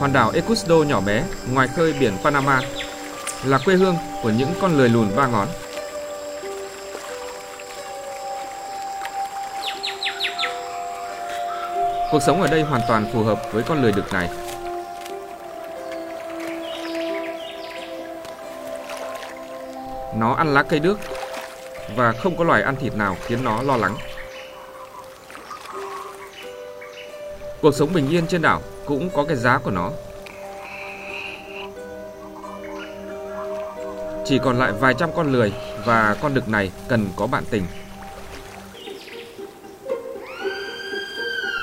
Hòn đảo Ecuador nhỏ bé, ngoài khơi biển Panama, là quê hương của những con lười lùn ba ngón. Cuộc sống ở đây hoàn toàn phù hợp với con lười đực này. Nó ăn lá cây đước và không có loài ăn thịt nào khiến nó lo lắng. Cuộc sống bình yên trên đảo cũng có cái giá của nó. Chỉ còn lại vài trăm con lười và con đực này cần có bạn tình.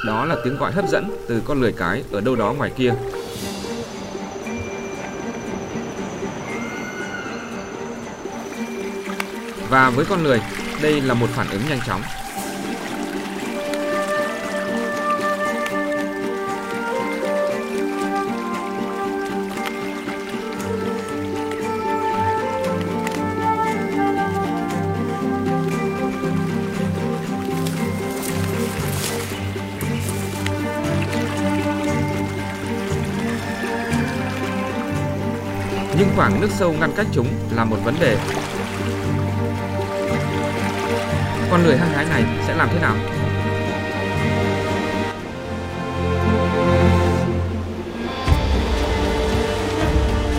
Đó là tiếng gọi hấp dẫn từ con lười cái ở đâu đó ngoài kia. Và với con lười, đây là một phản ứng nhanh chóng. Nhưng khoảng nước sâu ngăn cách chúng là một vấn đề. Con lười hăng hái này sẽ làm thế nào?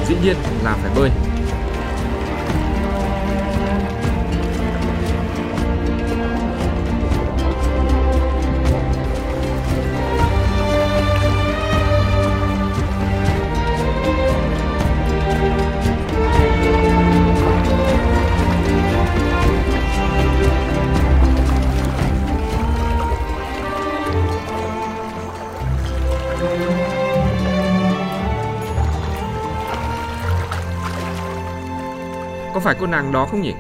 Dĩ nhiên là phải bơi. Có phải cô nàng đó không nhỉ?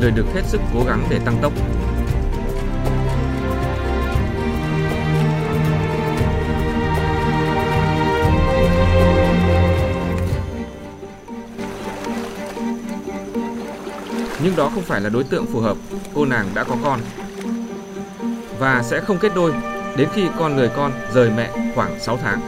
Lời được hết sức cố gắng để tăng tốc. Nhưng đó không phải là đối tượng phù hợp. Cô nàng đã có con Và sẽ không kết đôi đến khi con người con rời mẹ khoảng 6 tháng.